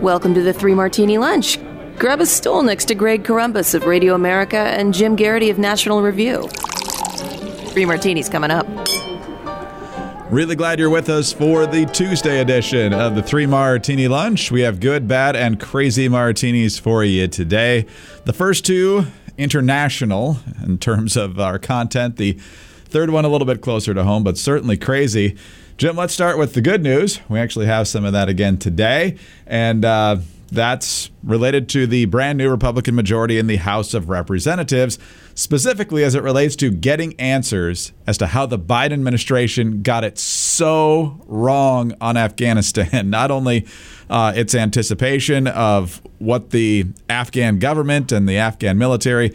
Welcome to the Three Martini Lunch. Grab a stool next to Greg Corombos of Radio America and Jim Geraghty of National Review. Three Martinis coming up. Really glad you're with us for the Tuesday edition of the Three Martini Lunch. We have good, bad, and crazy martinis for you today. The first two, international in terms of our content. The third one, a little bit closer to home, but certainly crazy. Jim, let's start with the good news. We actually have some of that again today. And, uh, that's related to the brand new Republican majority in the House of Representatives, specifically as it relates to getting answers as to how the Biden administration got it so wrong on Afghanistan. Not only uh, its anticipation of what the Afghan government and the Afghan military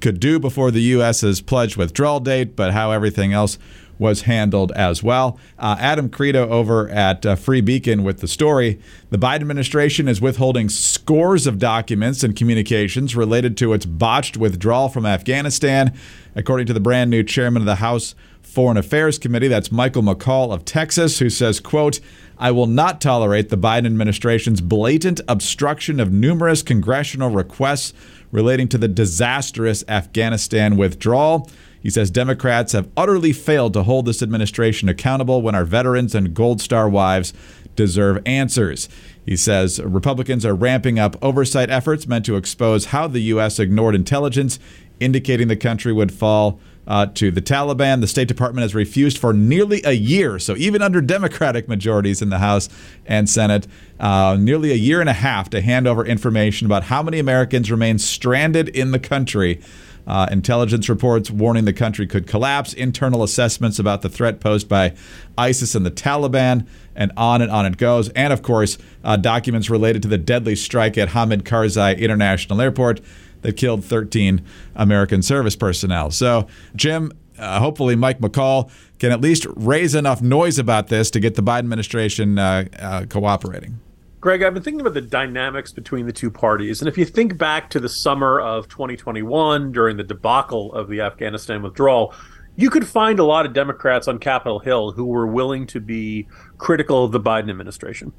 could do before the U.S.'s pledged withdrawal date, but how everything else was handled as well. Uh, Adam Kredo over at uh, Free Beacon with the story. The Biden administration is withholding scores of documents and communications related to its botched withdrawal from Afghanistan, according to the brand new chairman of the House Foreign Affairs Committee. That's Michael McCaul of Texas, who says, quote, I will not tolerate the Biden administration's blatant obstruction of numerous congressional requests relating to the disastrous Afghanistan withdrawal. He says Democrats have utterly failed to hold this administration accountable when our veterans and Gold Star wives deserve answers. He says Republicans are ramping up oversight efforts meant to expose how the U.S. ignored intelligence indicating the country would fall uh, to the Taliban. The State Department has refused for nearly a year, so even under Democratic majorities in the House and Senate, uh, nearly a year and a half to hand over information about how many Americans remain stranded in the country. Uh, intelligence reports warning the country could collapse, internal assessments about the threat posed by ISIS and the Taliban, and on and on it goes. And of course, uh, documents related to the deadly strike at Hamid Karzai International Airport that killed 13 American service personnel. So, Jim, uh, hopefully Mike McCaul can at least raise enough noise about this to get the Biden administration uh, uh, cooperating. Greg, I've been thinking about the dynamics between the two parties. And if you think back to the summer of 2021 during the debacle of the Afghanistan withdrawal, you could find a lot of Democrats on Capitol Hill who were willing to be critical of the Biden administration.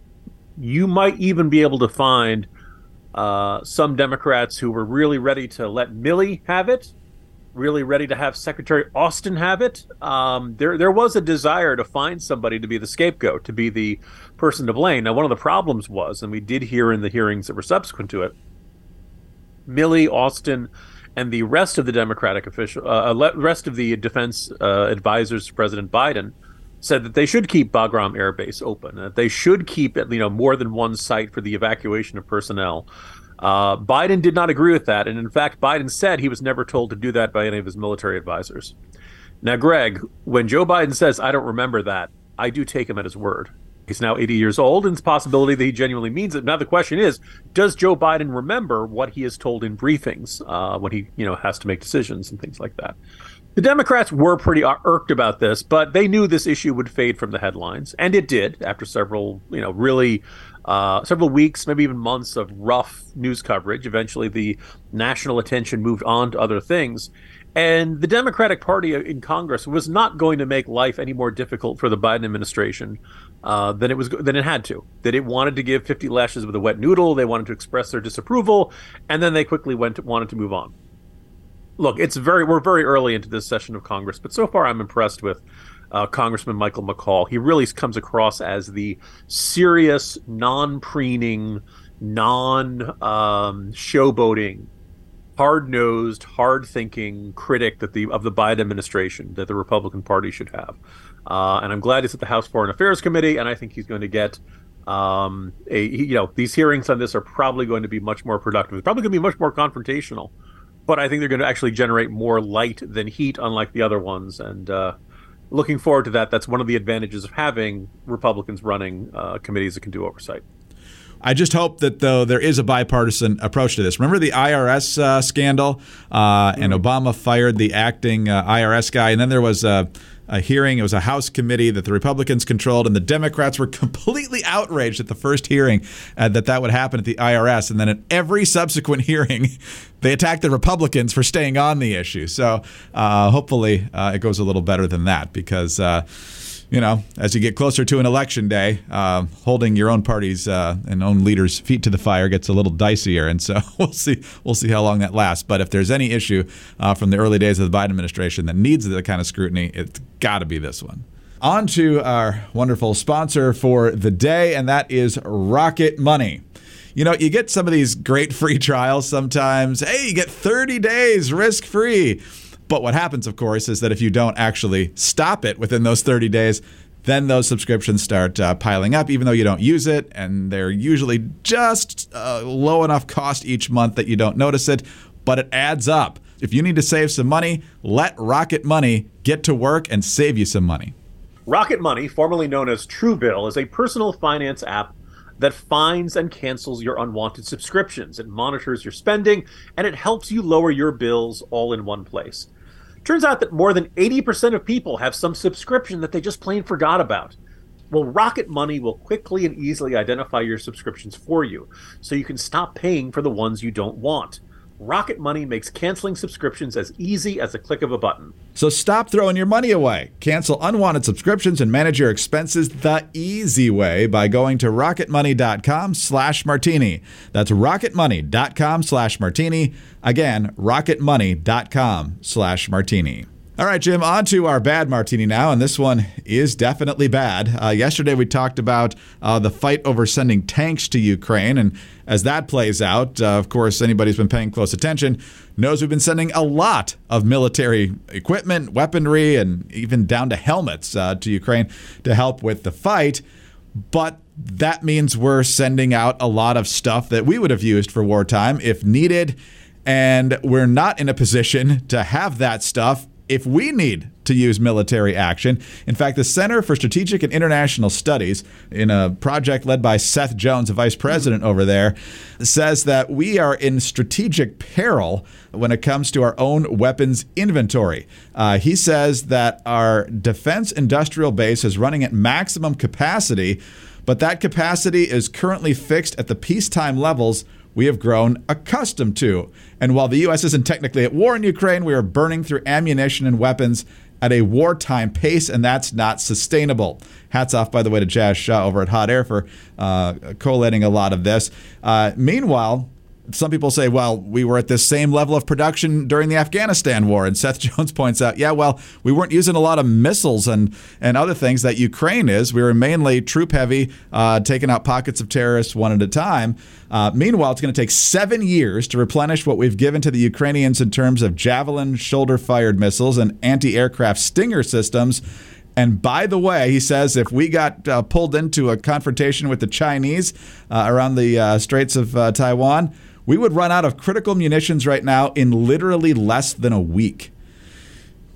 You might even be able to find uh, some Democrats who were really ready to let Milley have it really ready to have Secretary Austin have it. Um, there, there was a desire to find somebody to be the scapegoat, to be the person to blame. Now, one of the problems was, and we did hear in the hearings that were subsequent to it, Milley, Austin, and the rest of the Democratic official, uh, uh rest of the defense uh, advisors to President Biden said that they should keep Bagram Air Base open, that they should keep you know more than one site for the evacuation of personnel. Uh, Biden did not agree with that. And in fact, Biden said he was never told to do that by any of his military advisors. Now, Greg, when Joe Biden says, I don't remember that, I do take him at his word. He's now 80 years old, and it's a possibility that he genuinely means it. Now, the question is, does Joe Biden remember what he is told in briefings uh, when he, you know, has to make decisions and things like that? The Democrats were pretty irked about this, but they knew this issue would fade from the headlines, and it did after several, you know, really uh, several weeks, maybe even months of rough news coverage. Eventually, the national attention moved on to other things. And the Democratic Party in Congress was not going to make life any more difficult for the Biden administration uh, than it was than it had to. That it wanted to give 50 lashes with a wet noodle. They wanted to express their disapproval, and then they quickly went to, wanted to move on. Look, it's very we're very early into this session of Congress, but so far I'm impressed with uh, Congressman Michael McCaul. He really comes across as the serious, non preening, non um, showboating, hard nosed, hard thinking critic that the of the Biden administration that the Republican Party should have. Uh, and I'm glad he's at the House Foreign Affairs Committee, and I think he's going to get um, a you know these hearings on this are probably going to be much more productive. It's probably going to be much more confrontational, but I think they're going to actually generate more light than heat, unlike the other ones. And uh, looking forward to that. That's one of the advantages of having Republicans running uh, committees that can do oversight. I just hope that though there is a bipartisan approach to this. Remember the IRS uh, scandal, uh, and mm-hmm. Obama fired the acting uh, IRS guy, and then there was a, hearing. It was a House committee that the Republicans controlled, and the Democrats were completely outraged at the first hearing uh, that that would happen at the IRS, and then at every subsequent hearing, they attacked the Republicans for staying on the issue. So uh, hopefully uh, it goes a little better than that because you know, as you get closer to an election day, uh, holding your own party's uh, and own leaders' feet to the fire gets a little dicier, and so we'll see we'll see how long that lasts. But if there's any issue uh, from the early days of the Biden administration that needs the kind of scrutiny, it's got to be this one. On to our wonderful sponsor for the day, and that is Rocket Money. You know, you get some of these great free trials sometimes. Hey, you get 30 days risk free. But what happens, of course, is that if you don't actually stop it within those 30 days, then those subscriptions start uh, piling up, even though you don't use it. And they're usually just uh, low enough cost each month that you don't notice it, but it adds up. If you need to save some money, let Rocket Money get to work and save you some money. Rocket Money, formerly known as Truebill, is a personal finance app that finds and cancels your unwanted subscriptions. It monitors your spending and it helps you lower your bills all in one place. Turns out that more than 80% of people have some subscription that they just plain forgot about. Well, Rocket Money will quickly and easily identify your subscriptions for you, so you can stop paying for the ones you don't want. Rocket Money makes canceling subscriptions as easy as a click of a button. So stop throwing your money away. Cancel unwanted subscriptions and manage your expenses the easy way by going to rocketmoney.com slash martini. That's rocketmoney.com slash martini. Again, rocketmoney.com slash martini. All right, Jim, on to our bad martini now, and this one is definitely bad. Uh, yesterday we talked about uh, the fight over sending tanks to Ukraine, and as that plays out, uh, of course, anybody who's been paying close attention knows we've been sending a lot of military equipment, weaponry, and even down to helmets uh, to Ukraine to help with the fight. But that means we're sending out a lot of stuff that we would have used for wartime if needed. And we're not in a position to have that stuff if we need to use military action. In fact, the Center for Strategic and International Studies, in a project led by Seth Jones, a vice president over there, says that we are in strategic peril when it comes to our own weapons inventory. Uh, he says that our defense industrial base is running at maximum capacity, but that capacity is currently fixed at the peacetime levels we have grown accustomed to. And while the U.S. isn't technically at war in Ukraine, we are burning through ammunition and weapons at a wartime pace, and that's not sustainable. Hats off, by the way, to Jazz Shaw over at Hot Air for uh, collating a lot of this. Uh, meanwhile, some people say, well, we were at this same level of production during the Afghanistan war. And Seth Jones points out, yeah, well, we weren't using a lot of missiles and, and other things that Ukraine is. We were mainly troop heavy, uh, taking out pockets of terrorists one at a time. Uh, meanwhile, it's going to take seven years to replenish what we've given to the Ukrainians in terms of Javelin shoulder fired missiles and anti aircraft Stinger systems. And by the way, he says if we got uh, pulled into a confrontation with the Chinese uh, around the uh, Straits of uh, Taiwan, we would run out of critical munitions right now in literally less than a week.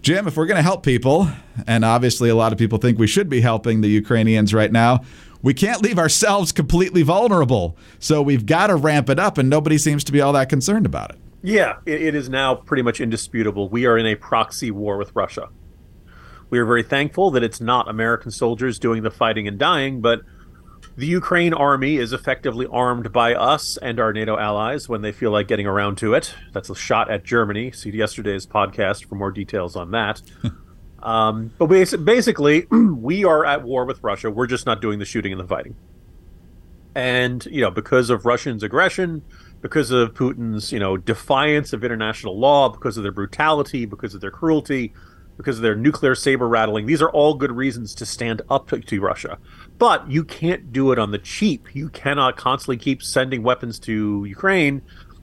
Jim, if we're going to help people, and obviously a lot of people think we should be helping the Ukrainians right now, we can't leave ourselves completely vulnerable. So we've got to ramp it up, and nobody seems to be all that concerned about it. Yeah, it is now pretty much indisputable. We are in a proxy war with Russia. We are very thankful that it's not American soldiers doing the fighting and dying, but the Ukraine army is effectively armed by us and our NATO allies when they feel like getting around to it. That's a shot at Germany. See yesterday's podcast for more details on that. um, but basically, we are at war with Russia. We're just not doing the shooting and the fighting. And, you know, because of Russians' aggression, because of Putin's, you know, defiance of international law, because of their brutality, because of their cruelty, because of their nuclear saber rattling. These are all good reasons to stand up to, to, Russia. But you can't do it on the cheap. You cannot constantly keep sending weapons to Ukraine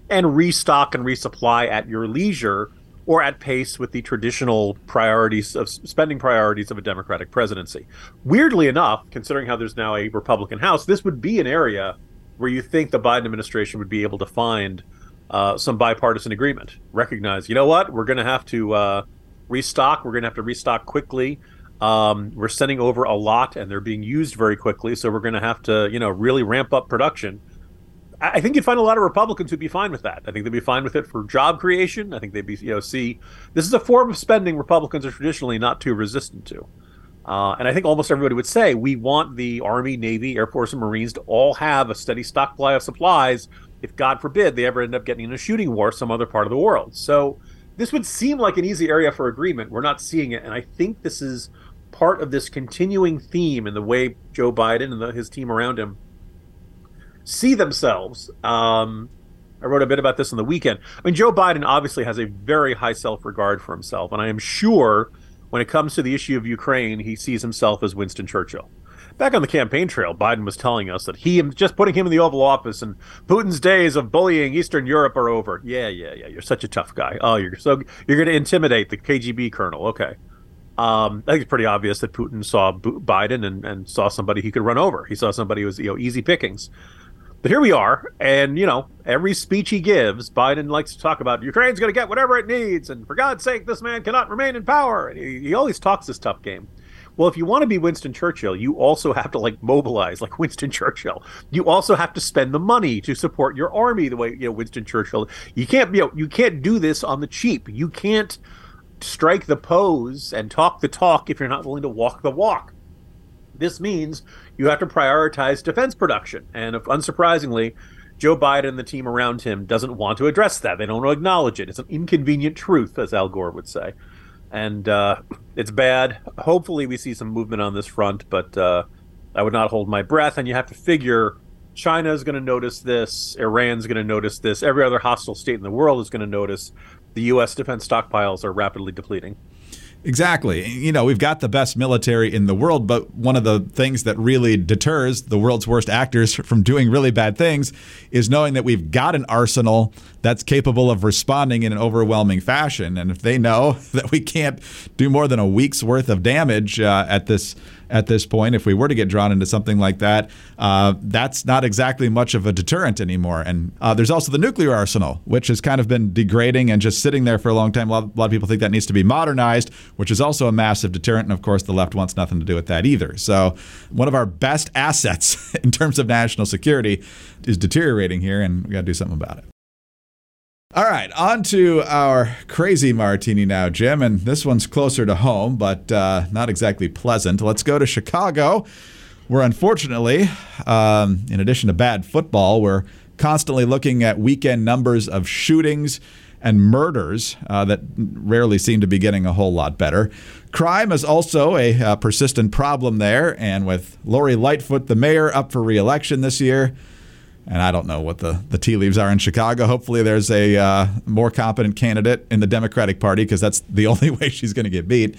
and restock and resupply at your leisure or at pace with the traditional priorities of spending priorities of a Democratic presidency. Weirdly enough, considering how there's now a Republican House, this would be an area where you think the Biden administration would be able to find uh, some bipartisan agreement. Recognize, you know what, we're going to have to. Uh, restock. We're going to have to restock quickly. Um, we're sending over a lot, and they're being used very quickly. So we're going to have to, you know, really ramp up production. I, I think you'd find a lot of Republicans who'd be fine with that. I think they'd be fine with it for job creation. I think they'd be, you know, see this is a form of spending Republicans are traditionally not too resistant to. Uh, and I think almost everybody would say we want the Army, Navy, Air Force, and Marines to all have a steady stockpile of supplies if, God forbid, they ever end up getting in a shooting war some other part of the world. So this would seem like an easy area for agreement. We're not seeing it, and I think this is part of this continuing theme in the way Joe Biden and the, his team around him see themselves. Um, I wrote a bit about this on the weekend. I mean, Joe Biden obviously has a very high self regard for himself, and I am sure when it comes to the issue of Ukraine, he sees himself as Winston Churchill. Back on the campaign trail, Biden was telling us that he just putting him in the Oval Office and Putin's days of bullying Eastern Europe are over. Yeah, yeah, yeah. You're such a tough guy. Oh, you're so you're going to intimidate the KGB colonel. Okay. Um, I think it's pretty obvious that Putin saw Biden and, and saw somebody he could run over. He saw somebody who was you know easy pickings. But here we are, and you know, every speech he gives, Biden likes to talk about Ukraine's going to get whatever it needs, and for God's sake, this man cannot remain in power. And he, he always talks this tough game. Well, if you want to be Winston Churchill, you also have to like mobilize like Winston Churchill. You also have to spend the money to support your army the way you know Winston Churchill. You can't you know you can't do this on the cheap. You can't strike the pose and talk the talk if you're not willing to walk the walk. This means you have to prioritize defense production. And if, unsurprisingly, Joe Biden and the team around him doesn't want to address that. They don't acknowledge it. It's an inconvenient truth, as Al Gore would say. And uh, it's bad. Hopefully, we see some movement on this front, but uh, I would not hold my breath. And you have to figure China is going to notice this, Iran's going to notice this, every other hostile state in the world is going to notice the U.S. defense stockpiles are rapidly depleting. Exactly. You know, we've got the best military in the world, but one of the things that really deters the world's worst actors from doing really bad things is knowing that we've got an arsenal that's capable of responding in an overwhelming fashion. And if they know that we can't do more than a week's worth of damage uh, at this at this point, if we were to get drawn into something like that, uh, that's not exactly much of a deterrent anymore. And uh, there's also the nuclear arsenal, which has kind of been degrading and just sitting there for a long time. A lot, a lot, of people think that needs to be modernized, which is also a massive deterrent. And of course, the left wants nothing to do with that either. So, one of our best assets in terms of national security is deteriorating here, and we got to do something about it. All right, on to our crazy martini now, Jim. And this one's closer to home, but uh, not exactly pleasant. Let's go to Chicago, where unfortunately, um, in addition to bad football, we're constantly looking at weekend numbers of shootings and murders uh, that rarely seem to be getting a whole lot better. Crime is also a uh, persistent problem there, and with Lori Lightfoot, the mayor, up for reelection this year, and I don't know what the, the tea leaves are in Chicago. Hopefully, there's a uh, more competent candidate in the Democratic Party because that's the only way she's going to get beat.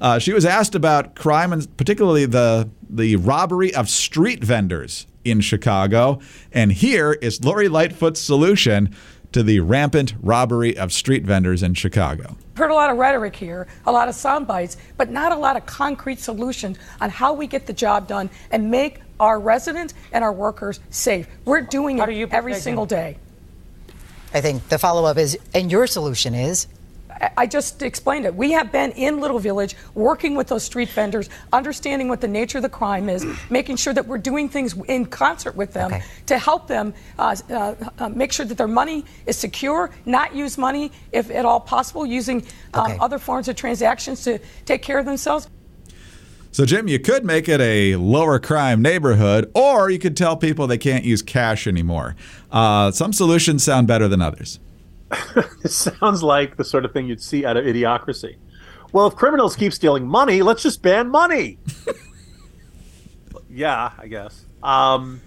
Uh, she was asked about crime and particularly the the robbery of street vendors in Chicago, and here is Lori Lightfoot's solution to the rampant robbery of street vendors in Chicago. Heard a lot of rhetoric here, a lot of sound bites, but not a lot of concrete solutions on how we get the job done and make our residents and our workers safe. We're doing it do every single day. I think the follow up is, and your solution is I just explained it. We have been in Little Village working with those street vendors, understanding what the nature of the crime is, making sure that we're doing things in concert with them okay. to help them uh, uh, uh, make sure that their money is secure, not use money, if at all possible, using um, okay. other forms of transactions to take care of themselves. So, Jim, you could make it a lower crime neighborhood, or you could tell people they can't use cash anymore. Uh, some solutions sound better than others. it sounds like the sort of thing you'd see out of idiocracy. Well, if criminals keep stealing money, let's just ban money. yeah, I guess. Um,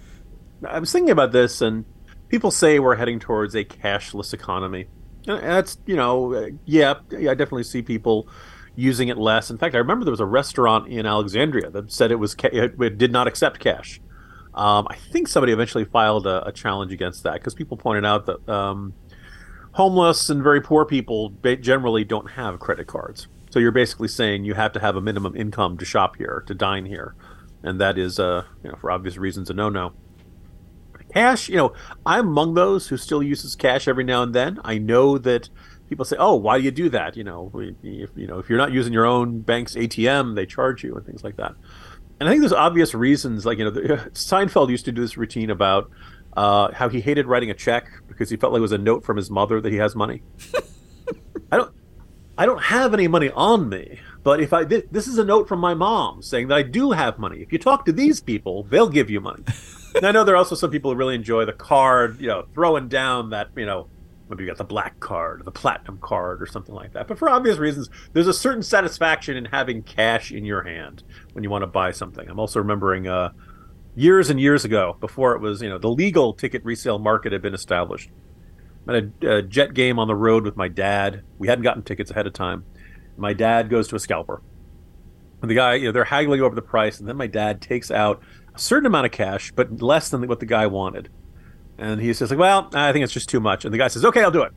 I was thinking about this, and people say we're heading towards a cashless economy. And that's, you know, yeah, I definitely see people using it less. In fact, I remember there was a restaurant in Alexandria that said it was ca- it did not accept cash. Um, I think somebody eventually filed a, a challenge against that because people pointed out that um, homeless and very poor people generally don't have credit cards. So you're basically saying you have to have a minimum income to shop here, to dine here, and that is, uh, you know, for obvious reasons, a no-no. Cash, you know, I'm among those who still uses cash every now and then. I know that people say, "Oh, why do you do that?" You know, if, you know, if you're not using your own bank's ATM, they charge you and things like that. And I think there's obvious reasons, like you know, the, Seinfeld used to do this routine about uh, how he hated writing a check because he felt like it was a note from his mother that he has money. I don't, I don't have any money on me, but if I did, this is a note from my mom saying that I do have money. If you talk to these people, they'll give you money. and I know there are also some people who really enjoy the card, you know, throwing down that you know maybe you got the black card, or the platinum card, or something like that. But for obvious reasons, there's a certain satisfaction in having cash in your hand when you want to buy something. I'm also remembering uh, years and years ago, before it was, you know, the legal ticket resale market had been established. I had a, a jet game on the road with my dad. We hadn't gotten tickets ahead of time. My dad goes to a scalper. And the guy, you know, they're haggling over the price, and then my dad takes out a certain amount of cash, but less than what the guy wanted. And he says, like, well, I think it's just too much. And the guy says, okay, I'll do it.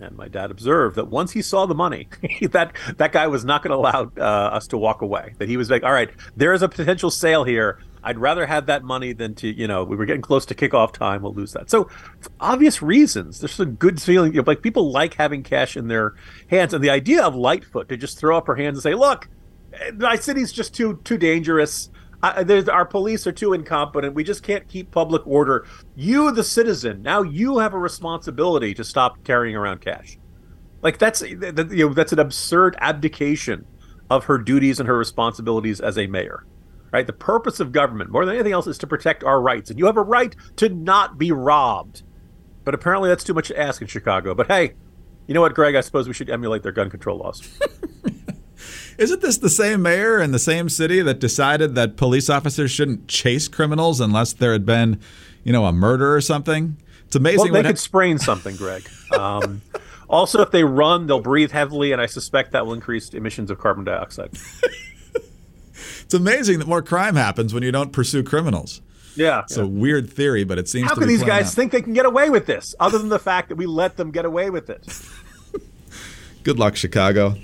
And my dad observed that once he saw the money, that that guy was not going to allow uh, us to walk away. That he was like, all right, there is a potential sale here. I'd rather have that money than to, you know, we were getting close to kickoff time. We'll lose that. So, obvious reasons, there's a good feeling. You know, like people like having cash in their hands, and the idea of Lightfoot to just throw up her hands and say, "Look, my city's just too too dangerous. I, our police are too incompetent. We just can't keep public order. You, the citizen, now you have a responsibility to stop carrying around cash. Like that's you know that's an absurd abdication of her duties and her responsibilities as a mayor. Right? The purpose of government, more than anything else, is to protect our rights, and you have a right to not be robbed. But apparently, that's too much to ask in Chicago. But hey, you know what, Greg? I suppose we should emulate their gun control laws. Isn't this the same mayor in the same city that decided that police officers shouldn't chase criminals unless there had been, you know, a murder or something? It's amazing. Well, they could ha- sprain something, Greg. Um, also, if they run, they'll breathe heavily, and I suspect that will increase emissions of carbon dioxide. it's amazing that more crime happens when you don't pursue criminals. Yeah, it's yeah. a weird theory, but it seems. How can these guys out. think they can get away with this, other than the fact that we let them get away with it? Good luck, Chicago.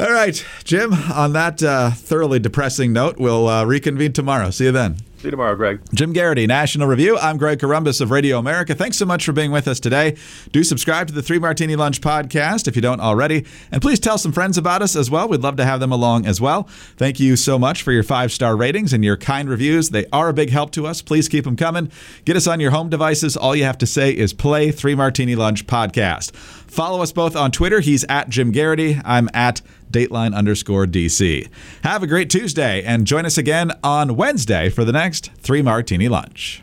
All right, Jim, on that uh, thoroughly depressing note, we'll uh, reconvene tomorrow. See you then. See you tomorrow, Greg. Jim Geraghty, National Review. I'm Greg Corombos of Radio America. Thanks so much for being with us today. Do subscribe to the Three Martini Lunch podcast if you don't already. And please tell some friends about us as well. We'd love to have them along as well. Thank you so much for your five star ratings and your kind reviews. They are a big help to us. Please keep them coming. Get us on your home devices. All you have to say is play Three Martini Lunch podcast. Follow us both on Twitter. He's at Jim Geraghty. I'm at Dateline underscore DC. Have a great Tuesday and join us again on Wednesday for the next Three Martini Lunch.